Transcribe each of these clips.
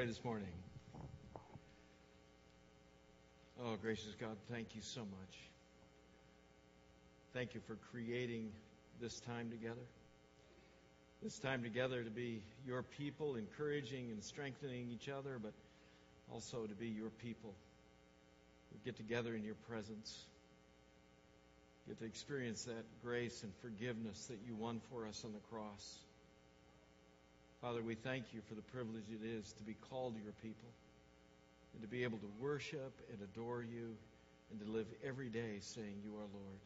pray this morning. Oh, gracious God, thank you so much. Thank you for creating this time together. This time together to be your people, encouraging and strengthening each other, but also to be your people. We get together in your presence, get to experience that grace and forgiveness that you won for us on the cross. Father, we thank you for the privilege it is to be called your people and to be able to worship and adore you and to live every day saying, You are Lord.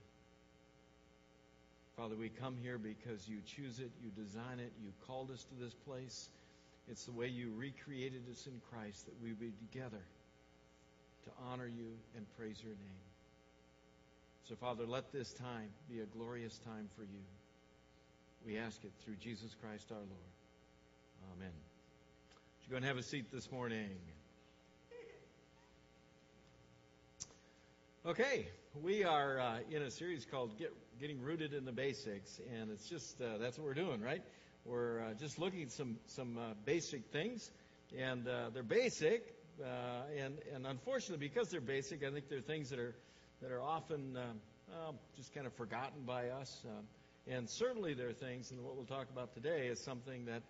Father, we come here because you choose it, you design it, you called us to this place. It's the way you recreated us in Christ that we be together to honor you and praise your name. So, Father, let this time be a glorious time for you. We ask it through Jesus Christ our Lord. Amen. You go and have a seat this morning. Okay, we are uh, in a series called Get, Getting Rooted in the Basics, and it's just uh, that's what we're doing, right? We're uh, just looking at some some uh, basic things, and uh, they're basic, uh, and and unfortunately, because they're basic, I think they're things that are that are often just kind of forgotten by us, and certainly there are things, and what we'll talk about today is something that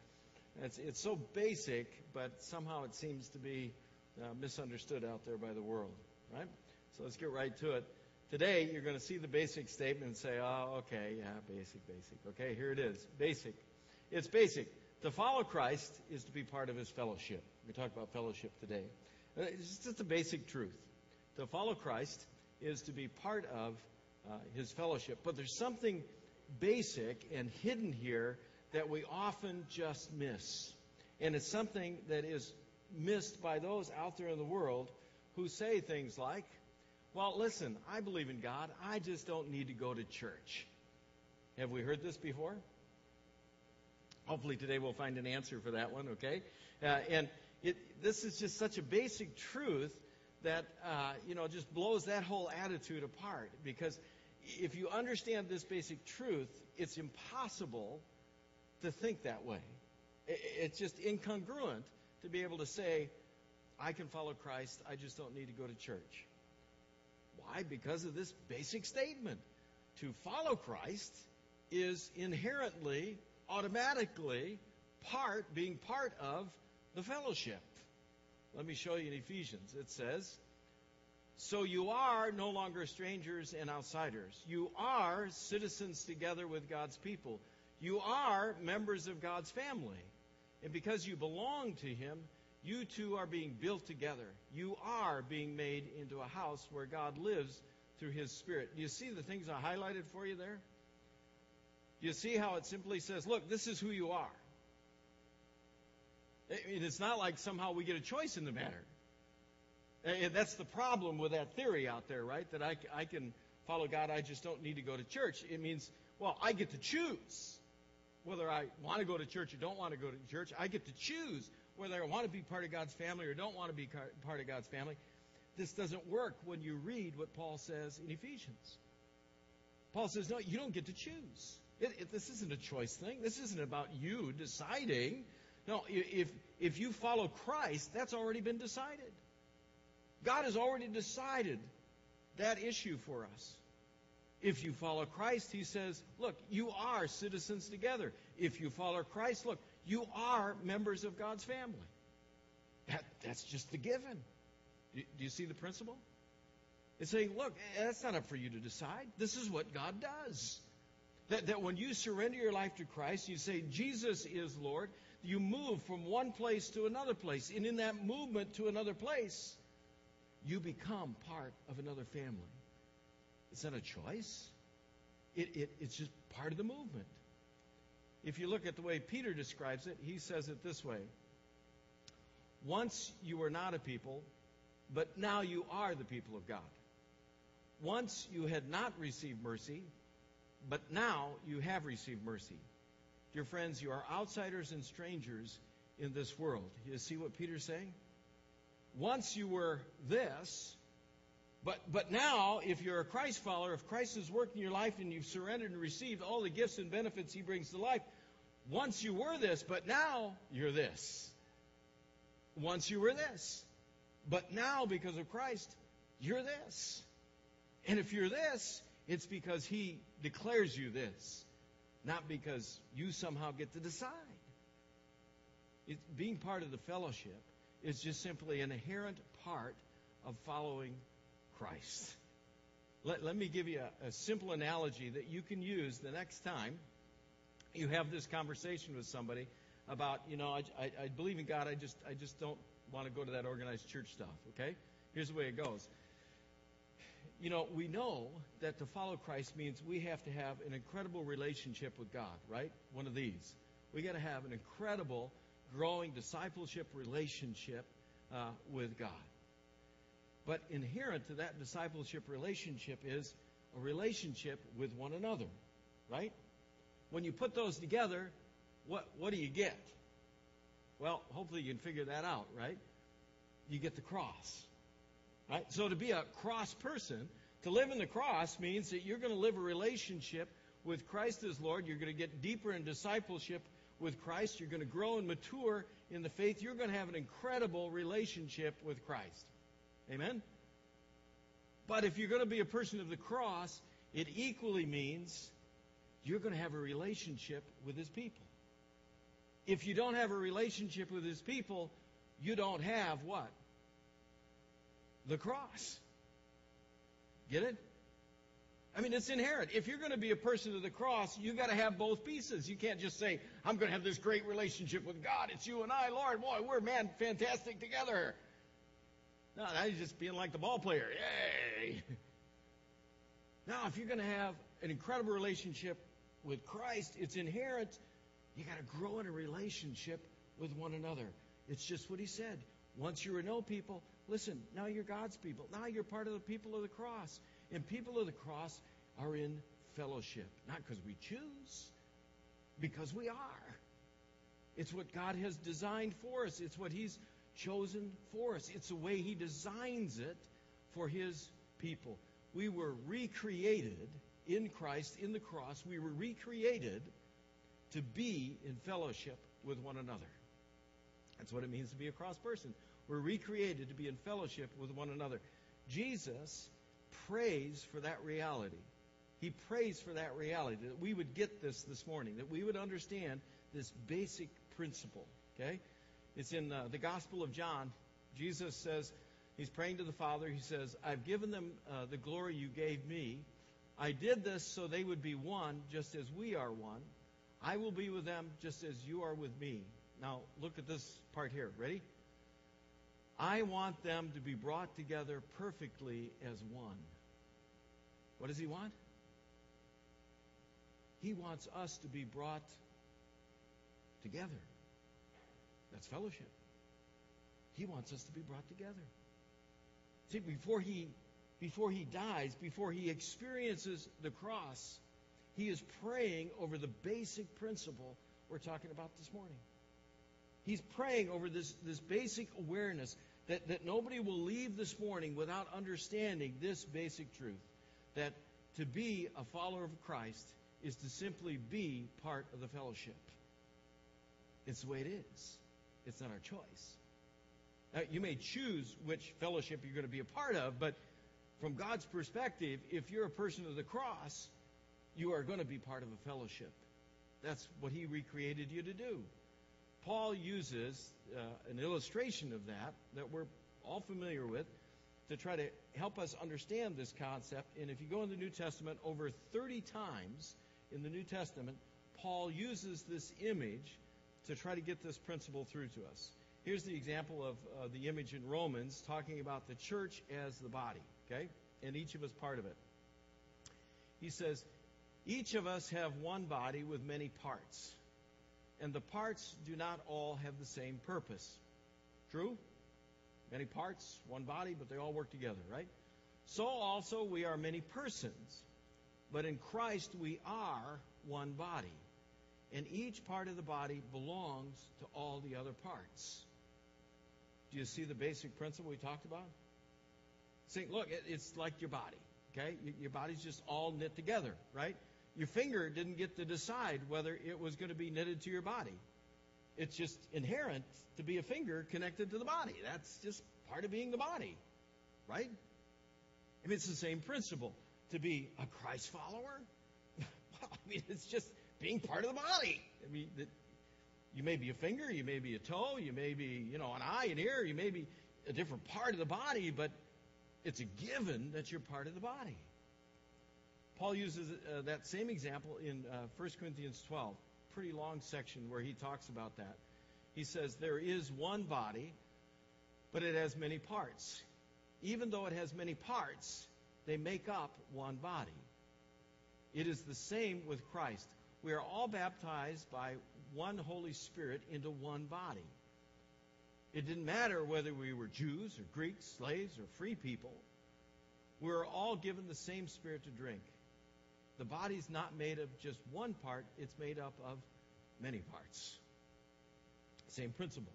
it's, it's so basic, but somehow it seems to be uh, misunderstood out there by the world, right? So let's get right to it. Today, you're going to see the basic statement and say, oh, okay, yeah, basic, basic. Okay, here it is. Basic. It's basic. To follow Christ is to be part of his fellowship. We talk about fellowship today. Uh, it's just a basic truth. To follow Christ is to be part of uh, his fellowship. But there's something basic and hidden here that we often just miss. And it's something that is missed by those out there in the world who say things like, well, listen, I believe in God. I just don't need to go to church. Have we heard this before? Hopefully today we'll find an answer for that one, okay? Uh, and it, this is just such a basic truth that, uh, you know, just blows that whole attitude apart. Because if you understand this basic truth, it's impossible to think that way. It's just incongruent to be able to say, I can follow Christ, I just don't need to go to church. Why? Because of this basic statement. To follow Christ is inherently, automatically, part, being part of the fellowship. Let me show you in Ephesians. It says, So you are no longer strangers and outsiders. You are citizens together with God's people. You are members of God's family. And because you belong to Him, you too are being built together. You are being made into a house where God lives through His Spirit. Do you see the things I highlighted for you there? Do you see how it simply says, look, this is who you are? it's not like somehow we get a choice in the matter. And that's the problem with that theory out there, right? That I, I can follow God, I just don't need to go to church. It means, well, I get to choose whether I want to go to church or don't want to go to church. I get to choose whether I want to be part of God's family or don't want to be part of God's family. This doesn't work when you read what Paul says in Ephesians. Paul says, no, you don't get to choose. It, it, this isn't a choice thing. This isn't about you deciding. No, if, if you follow Christ, that's already been decided. God has already decided that issue for us. If you follow Christ, he says, look, you are citizens together. If you follow Christ, look, you are members of God's family. That, that's just the given. Do, do you see the principle? It's saying, look, that's not up for you to decide. This is what God does. That, that when you surrender your life to Christ, you say, Jesus is Lord, you move from one place to another place. And in that movement to another place, you become part of another family. It's not a choice. It, it, it's just part of the movement. If you look at the way Peter describes it, he says it this way Once you were not a people, but now you are the people of God. Once you had not received mercy, but now you have received mercy. Dear friends, you are outsiders and strangers in this world. You see what Peter's saying? Once you were this, but, but now, if you're a Christ follower, if Christ has worked in your life and you've surrendered and received all the gifts and benefits He brings to life, once you were this, but now you're this. once you were this. But now, because of Christ, you're this. And if you're this, it's because He declares you this, not because you somehow get to decide. It, being part of the fellowship is just simply an inherent part of following Christ. Let, let me give you a, a simple analogy that you can use the next time you have this conversation with somebody about, you know, I, I, I believe in God, I just, I just don't want to go to that organized church stuff, okay? Here's the way it goes. You know, we know that to follow Christ means we have to have an incredible relationship with God, right? One of these. We got to have an incredible, growing discipleship relationship uh, with God. But inherent to that discipleship relationship is a relationship with one another, right? When you put those together, what, what do you get? Well, hopefully you can figure that out, right? You get the cross. Right? So to be a cross person, to live in the cross means that you're going to live a relationship with Christ as Lord. You're going to get deeper in discipleship with Christ. You're going to grow and mature in the faith. You're going to have an incredible relationship with Christ. Amen? But if you're going to be a person of the cross, it equally means you're going to have a relationship with His people. If you don't have a relationship with His people, you don't have what? The cross. Get it? I mean, it's inherent. If you're going to be a person of the cross, you've got to have both pieces. You can't just say, I'm going to have this great relationship with God. It's you and I, Lord. Boy, we're, man, fantastic together. No, now just being like the ball player. Yay! Now, if you're going to have an incredible relationship with Christ, it's inherent. You got to grow in a relationship with one another. It's just what he said. Once you're a no people, listen, now you're God's people. Now you're part of the people of the cross. And people of the cross are in fellowship. Not because we choose, because we are. It's what God has designed for us. It's what He's chosen for us. It's the way He designs it for His people. We were recreated in Christ, in the cross. We were recreated to be in fellowship with one another. That's what it means to be a cross person. We're recreated to be in fellowship with one another. Jesus prays for that reality. He prays for that reality, that we would get this this morning, that we would understand this basic principle. Okay? It's in uh, the Gospel of John. Jesus says, He's praying to the Father. He says, I've given them uh, the glory you gave me. I did this so they would be one, just as we are one. I will be with them just as you are with me. Now, look at this part here. Ready? I want them to be brought together perfectly as one. What does he want? He wants us to be brought together. That's fellowship. He wants us to be brought together. See, before he before he dies, before he experiences the cross, he is praying over the basic principle we're talking about this morning. He's praying over this, this basic awareness that, that nobody will leave this morning without understanding this basic truth that to be a follower of Christ is to simply be part of the fellowship. It's the way it is. It's not our choice. Now, you may choose which fellowship you're going to be a part of, but from God's perspective, if you're a person of the cross, you are going to be part of a fellowship. That's what He recreated you to do. Paul uses uh, an illustration of that that we're all familiar with to try to help us understand this concept. And if you go in the New Testament, over 30 times in the New Testament, Paul uses this image to try to get this principle through to us. Here's the example of uh, the image in Romans talking about the church as the body, okay? And each of us part of it. He says, each of us have one body with many parts and the parts do not all have the same purpose. True? Many parts, one body, but they all work together, right? So also we are many persons, but in Christ we are one body. And each part of the body belongs to all the other parts. Do you see the basic principle we talked about? See, look, it's like your body, okay? Your body's just all knit together, right? Your finger didn't get to decide whether it was going to be knitted to your body. It's just inherent to be a finger connected to the body. That's just part of being the body, right? I mean, it's the same principle. To be a Christ follower, I mean, it's just being part of the body. I mean, that you may be a finger, you may be a toe, you may be, you know, an eye, an ear, you may be a different part of the body, but it's a given that you're part of the body. Paul uses uh, that same example in uh, 1 Corinthians 12, pretty long section where he talks about that. He says, There is one body, but it has many parts. Even though it has many parts, they make up one body. It is the same with Christ. We are all baptized by one Holy Spirit into one body. It didn't matter whether we were Jews or Greeks, slaves or free people. We are all given the same Spirit to drink. The body's not made of just one part, it's made up of many parts. Same principle.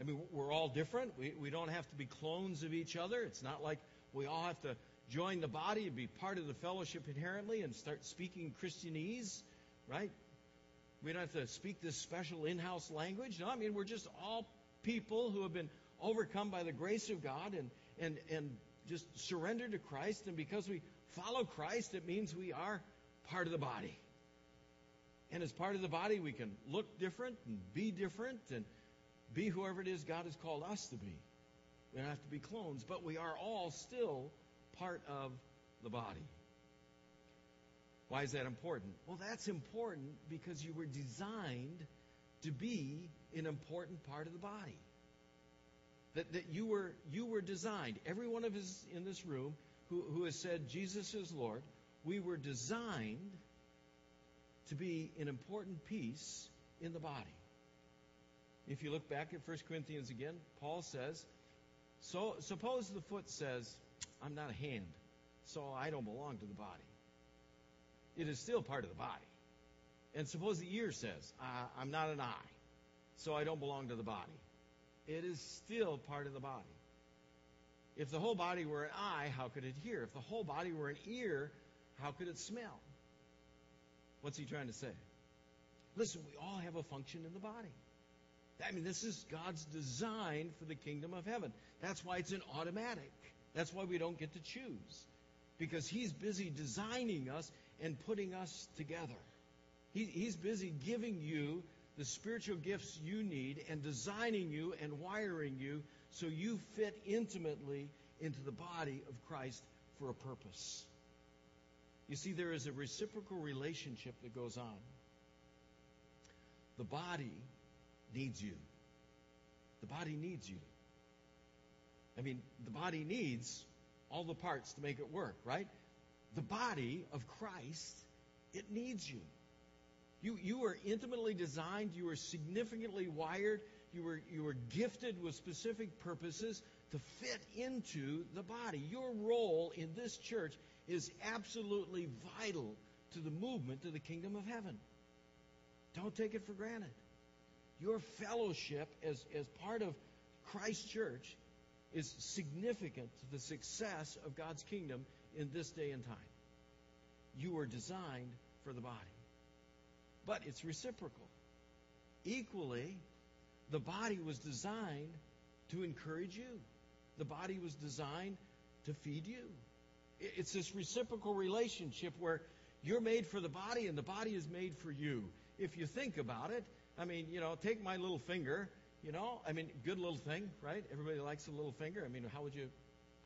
I mean, we're all different. We, we don't have to be clones of each other. It's not like we all have to join the body and be part of the fellowship inherently and start speaking Christianese, right? We don't have to speak this special in house language. No, I mean, we're just all people who have been overcome by the grace of God and, and, and just surrendered to Christ. And because we follow Christ, it means we are part of the body. And as part of the body, we can look different and be different and be whoever it is God has called us to be. We don't have to be clones, but we are all still part of the body. Why is that important? Well, that's important because you were designed to be an important part of the body. That, that you were you were designed. Every one of us in this room who, who has said Jesus is Lord, we were designed to be an important piece in the body. If you look back at 1 Corinthians again, Paul says, so suppose the foot says, I'm not a hand, so I don't belong to the body. It is still part of the body. And suppose the ear says, I'm not an eye, so I don't belong to the body. It is still part of the body. If the whole body were an eye, how could it hear? If the whole body were an ear, how could it smell? What's he trying to say? Listen, we all have a function in the body. I mean, this is God's design for the kingdom of heaven. That's why it's an automatic. That's why we don't get to choose. Because He's busy designing us and putting us together. He, he's busy giving you the spiritual gifts you need and designing you and wiring you so you fit intimately into the body of Christ for a purpose. You see, there is a reciprocal relationship that goes on. The body needs you. The body needs you. I mean, the body needs all the parts to make it work, right? The body of Christ, it needs you. You, you are intimately designed, you are significantly wired, you were, you were gifted with specific purposes to fit into the body. Your role in this church is absolutely vital to the movement to the kingdom of heaven. Don't take it for granted. Your fellowship as, as part of Christ's church is significant to the success of God's kingdom in this day and time. You are designed for the body. But it's reciprocal. Equally, the body was designed to encourage you. The body was designed to feed you. It's this reciprocal relationship where you're made for the body and the body is made for you. If you think about it, I mean, you know, take my little finger, you know, I mean, good little thing, right? Everybody likes a little finger. I mean, how would you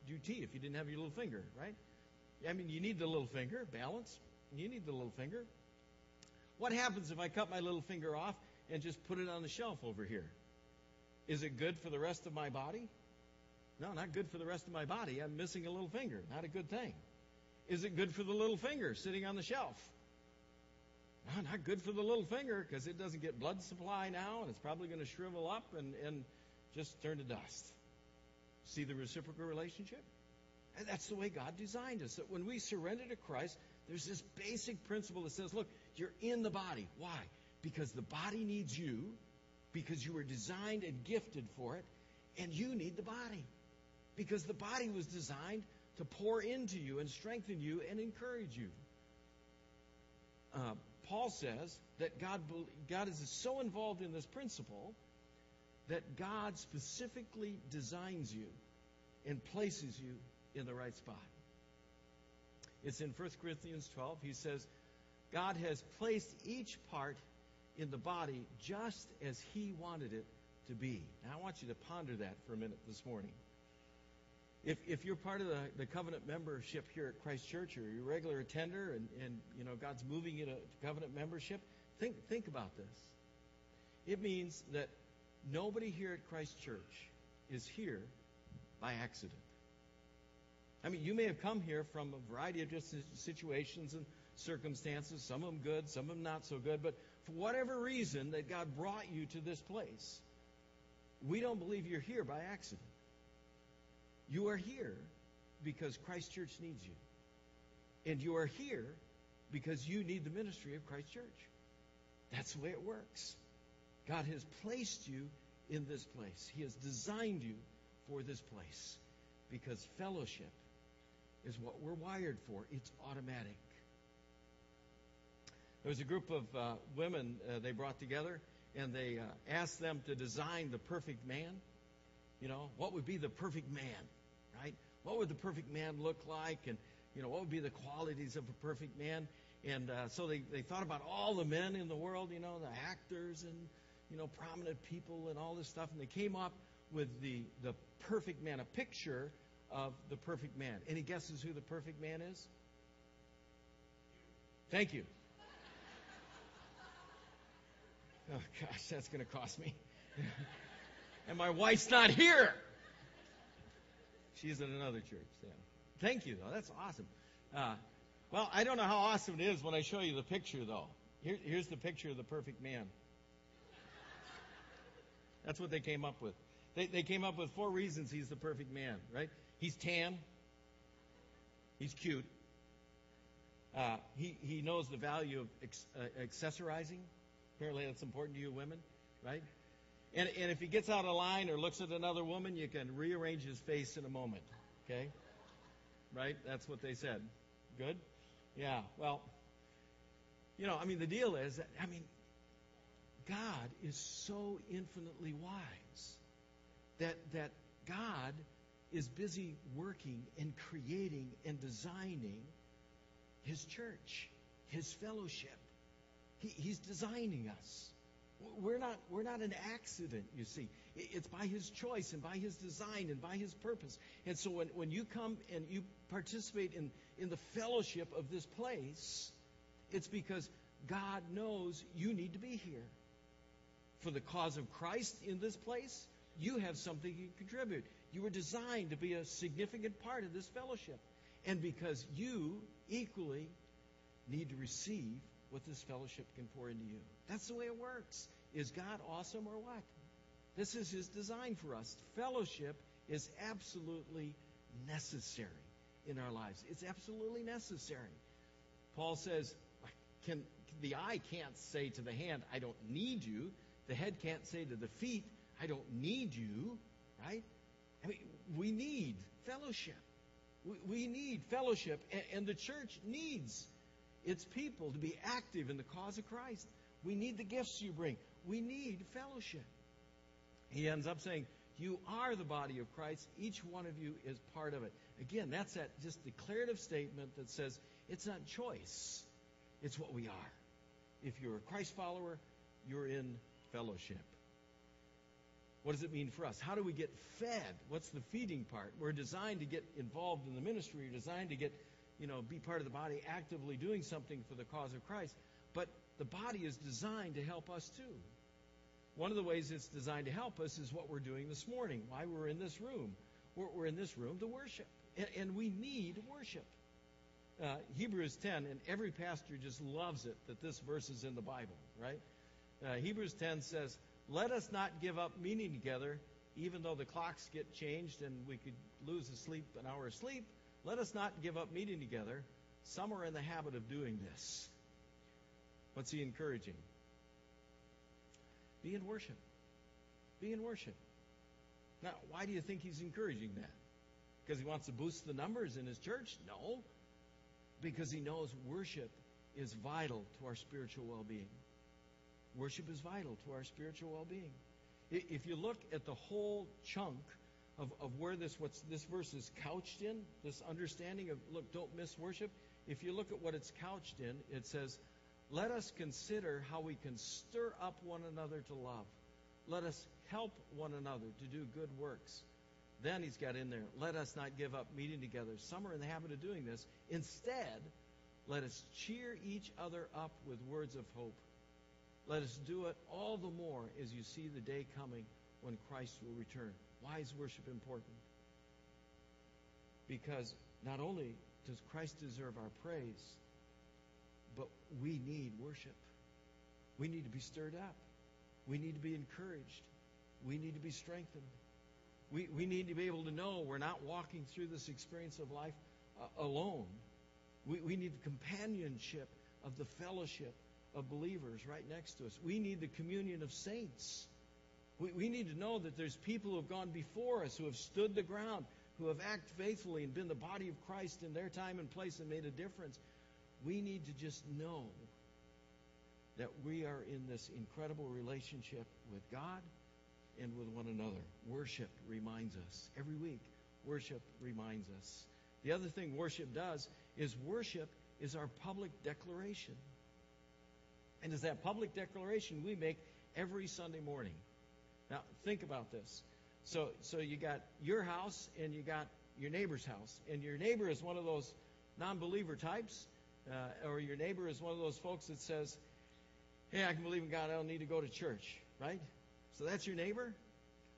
do tea if you didn't have your little finger, right? I mean, you need the little finger, balance. You need the little finger. What happens if I cut my little finger off and just put it on the shelf over here? Is it good for the rest of my body? No, not good for the rest of my body. I'm missing a little finger. Not a good thing. Is it good for the little finger sitting on the shelf? No, not good for the little finger because it doesn't get blood supply now and it's probably going to shrivel up and, and just turn to dust. See the reciprocal relationship? And that's the way God designed us. That when we surrender to Christ, there's this basic principle that says, look, you're in the body. Why? Because the body needs you, because you were designed and gifted for it, and you need the body. Because the body was designed to pour into you and strengthen you and encourage you. Uh, Paul says that God, God is so involved in this principle that God specifically designs you and places you in the right spot. It's in 1 Corinthians 12. He says, God has placed each part in the body just as He wanted it to be. Now, I want you to ponder that for a minute this morning. If, if you're part of the, the covenant membership here at Christ Church or you're a regular attender and, and you know God's moving you to covenant membership, think, think about this. It means that nobody here at Christ Church is here by accident. I mean, you may have come here from a variety of different situations and circumstances, some of them good, some of them not so good, but for whatever reason that God brought you to this place, we don't believe you're here by accident. You are here because Christ Church needs you. And you are here because you need the ministry of Christ Church. That's the way it works. God has placed you in this place. He has designed you for this place because fellowship is what we're wired for. It's automatic. There was a group of uh, women uh, they brought together, and they uh, asked them to design the perfect man. You know, what would be the perfect man, right? What would the perfect man look like? And, you know, what would be the qualities of a perfect man? And uh, so they, they thought about all the men in the world, you know, the actors and, you know, prominent people and all this stuff. And they came up with the, the perfect man, a picture of the perfect man. Any guesses who the perfect man is? Thank you. Oh, gosh, that's going to cost me. and my wife's not here. She's in another church. Yeah. Thank you, though. That's awesome. Uh, well, I don't know how awesome it is when I show you the picture, though. Here, here's the picture of the perfect man. That's what they came up with. They, they came up with four reasons he's the perfect man, right? He's tan. He's cute. Uh, he, he knows the value of ex, uh, accessorizing. Apparently, that's important to you women, right? And, and if he gets out of line or looks at another woman, you can rearrange his face in a moment. Okay? Right? That's what they said. Good? Yeah. Well, you know, I mean, the deal is that, I mean, God is so infinitely wise that, that God is busy working and creating and designing his church, his fellowship. He, he's designing us. We're not, we're not an accident, you see. It's by His choice and by His design and by His purpose. And so when, when you come and you participate in, in the fellowship of this place, it's because God knows you need to be here. For the cause of Christ in this place, you have something you contribute. You were designed to be a significant part of this fellowship. And because you equally need to receive what this fellowship can pour into you. That's the way it works. Is God awesome or what? This is His design for us. Fellowship is absolutely necessary in our lives. It's absolutely necessary. Paul says, can, the eye can't say to the hand, I don't need you. The head can't say to the feet, I don't need you. Right? I mean, we need fellowship. We, we need fellowship, and, and the church needs its people to be active in the cause of Christ. We need the gifts you bring. We need fellowship. He ends up saying, You are the body of Christ. Each one of you is part of it. Again, that's that just declarative statement that says it's not choice, it's what we are. If you're a Christ follower, you're in fellowship. What does it mean for us? How do we get fed? What's the feeding part? We're designed to get involved in the ministry. We're designed to get you know, be part of the body, actively doing something for the cause of Christ. But the body is designed to help us too. One of the ways it's designed to help us is what we're doing this morning, why we're in this room. We're, we're in this room to worship, and, and we need worship. Uh, Hebrews 10, and every pastor just loves it that this verse is in the Bible, right? Uh, Hebrews 10 says, Let us not give up meeting together, even though the clocks get changed and we could lose a sleep, an hour of sleep let us not give up meeting together. Some are in the habit of doing this. What's he encouraging? Be in worship. Be in worship. Now, why do you think he's encouraging that? Because he wants to boost the numbers in his church? No. Because he knows worship is vital to our spiritual well being. Worship is vital to our spiritual well being. If you look at the whole chunk of, of where this what's this verse is couched in, this understanding of look, don't miss worship. If you look at what it's couched in, it says, Let us consider how we can stir up one another to love. Let us help one another to do good works. Then he's got in there, let us not give up meeting together. Some are in the habit of doing this. Instead, let us cheer each other up with words of hope. Let us do it all the more as you see the day coming when Christ will return. Why is worship important? Because not only does Christ deserve our praise, but we need worship. We need to be stirred up. We need to be encouraged. We need to be strengthened. We, we need to be able to know we're not walking through this experience of life uh, alone. We, we need the companionship of the fellowship of believers right next to us. We need the communion of saints. We, we need to know that there's people who have gone before us, who have stood the ground, who have acted faithfully and been the body of Christ in their time and place and made a difference. We need to just know that we are in this incredible relationship with God and with one another. Worship reminds us. Every week, worship reminds us. The other thing worship does is worship is our public declaration. And it's that public declaration we make every Sunday morning. Now, think about this. So, so you got your house and you got your neighbor's house, and your neighbor is one of those non-believer types, uh, or your neighbor is one of those folks that says, "Hey, I can believe in God. I don't need to go to church." Right? So that's your neighbor.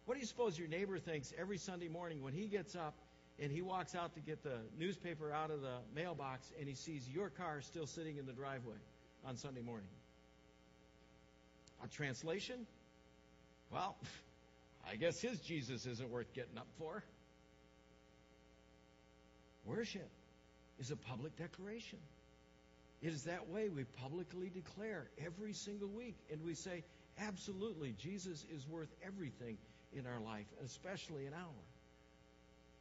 What do you suppose your neighbor thinks every Sunday morning when he gets up and he walks out to get the newspaper out of the mailbox and he sees your car still sitting in the driveway on Sunday morning? A translation? Well, I guess his Jesus isn't worth getting up for. Worship is a public declaration. It is that way we publicly declare every single week. And we say, absolutely, Jesus is worth everything in our life, especially in ours.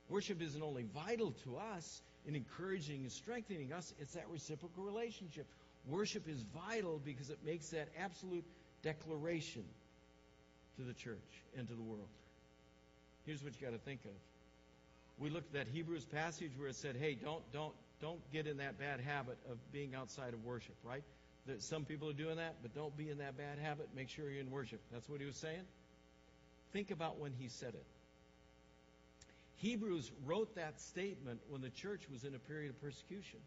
Worship isn't only vital to us in encouraging and strengthening us, it's that reciprocal relationship. Worship is vital because it makes that absolute declaration to the church and to the world. Here's what you got to think of. We looked at that Hebrews passage where it said, "Hey, don't don't don't get in that bad habit of being outside of worship." Right? That some people are doing that, but don't be in that bad habit. Make sure you're in worship. That's what he was saying. Think about when he said it. Hebrews wrote that statement when the church was in a period of persecution.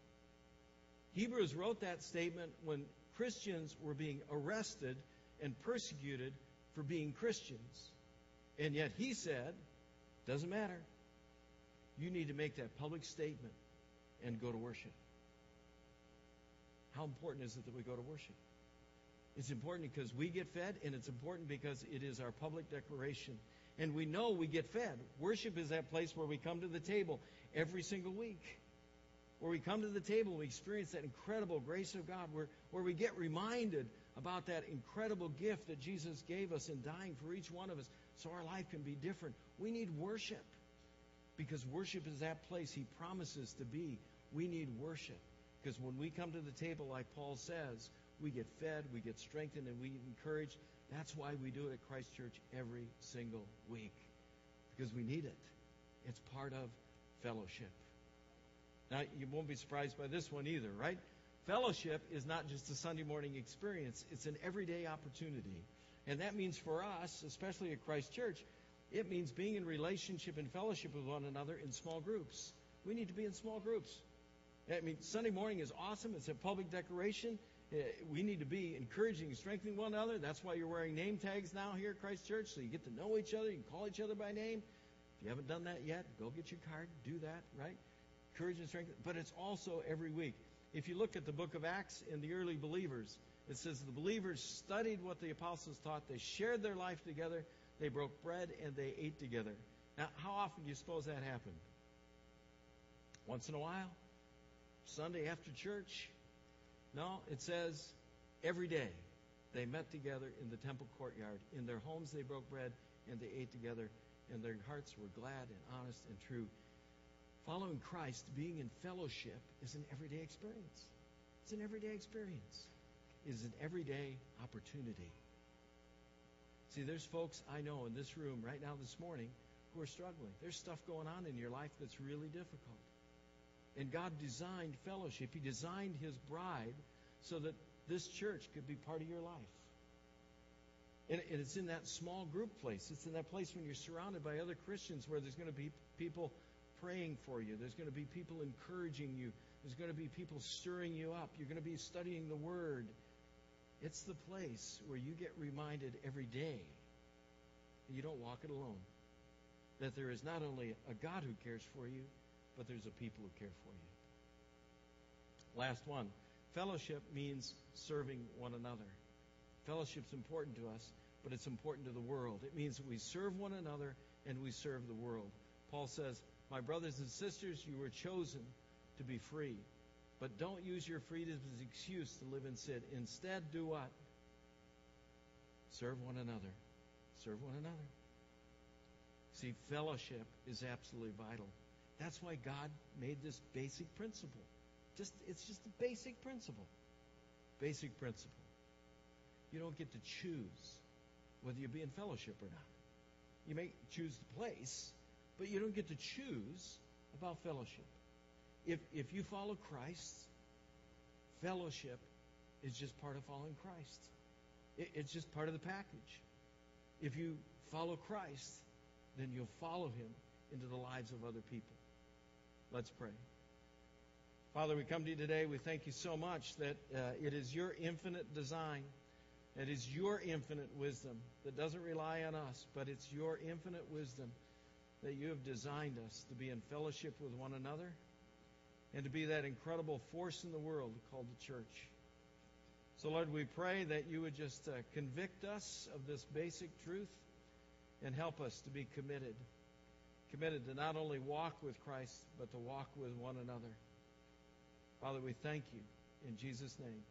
Hebrews wrote that statement when Christians were being arrested and persecuted for being Christians. And yet he said, doesn't matter. You need to make that public statement and go to worship. How important is it that we go to worship? It's important because we get fed, and it's important because it is our public declaration. And we know we get fed. Worship is that place where we come to the table every single week. Where we come to the table we experience that incredible grace of God, where, where we get reminded about that incredible gift that Jesus gave us in dying for each one of us so our life can be different. We need worship because worship is that place He promises to be. We need worship because when we come to the table, like Paul says, we get fed, we get strengthened, and we encouraged. That's why we do it at Christ Church every single week because we need it. It's part of fellowship. Now, you won't be surprised by this one either, right? Fellowship is not just a Sunday morning experience, it's an everyday opportunity. And that means for us, especially at Christ Church, it means being in relationship and fellowship with one another in small groups. We need to be in small groups. I mean, Sunday morning is awesome. It's a public decoration. Uh, we need to be encouraging and strengthening one another. That's why you're wearing name tags now here at Christ Church, so you get to know each other. You can call each other by name. If you haven't done that yet, go get your card. Do that, right? Encourage and strengthen. But it's also every week. If you look at the book of Acts and the early believers, it says the believers studied what the apostles taught. They shared their life together. They broke bread and they ate together. Now, how often do you suppose that happened? Once in a while? Sunday after church? No, it says every day they met together in the temple courtyard. In their homes they broke bread and they ate together, and their hearts were glad and honest and true. Following Christ, being in fellowship, is an everyday experience. It's an everyday experience. It is an everyday opportunity. See, there's folks I know in this room right now this morning who are struggling. There's stuff going on in your life that's really difficult. And God designed fellowship. He designed His bride so that this church could be part of your life. And it's in that small group place. It's in that place when you're surrounded by other Christians where there's going to be people praying for you. There's going to be people encouraging you. There's going to be people stirring you up. You're going to be studying the Word. It's the place where you get reminded every day that you don't walk it alone. That there is not only a God who cares for you, but there's a people who care for you. Last one. Fellowship means serving one another. Fellowship's important to us, but it's important to the world. It means that we serve one another and we serve the world. Paul says, My brothers and sisters, you were chosen to be free. But don't use your freedom as an excuse to live in sin. Instead, do what? Serve one another. Serve one another. See, fellowship is absolutely vital. That's why God made this basic principle. Just it's just a basic principle. Basic principle. You don't get to choose whether you be in fellowship or not. You may choose the place, but you don't get to choose about fellowship. If if you follow Christ, fellowship is just part of following Christ. It, it's just part of the package. If you follow Christ, then you'll follow him into the lives of other people. Let's pray. Father, we come to you today. We thank you so much that uh, it is your infinite design, it is your infinite wisdom that doesn't rely on us, but it's your infinite wisdom that you have designed us to be in fellowship with one another and to be that incredible force in the world called the church. So, Lord, we pray that you would just uh, convict us of this basic truth and help us to be committed. Committed to not only walk with Christ, but to walk with one another. Father, we thank you in Jesus' name.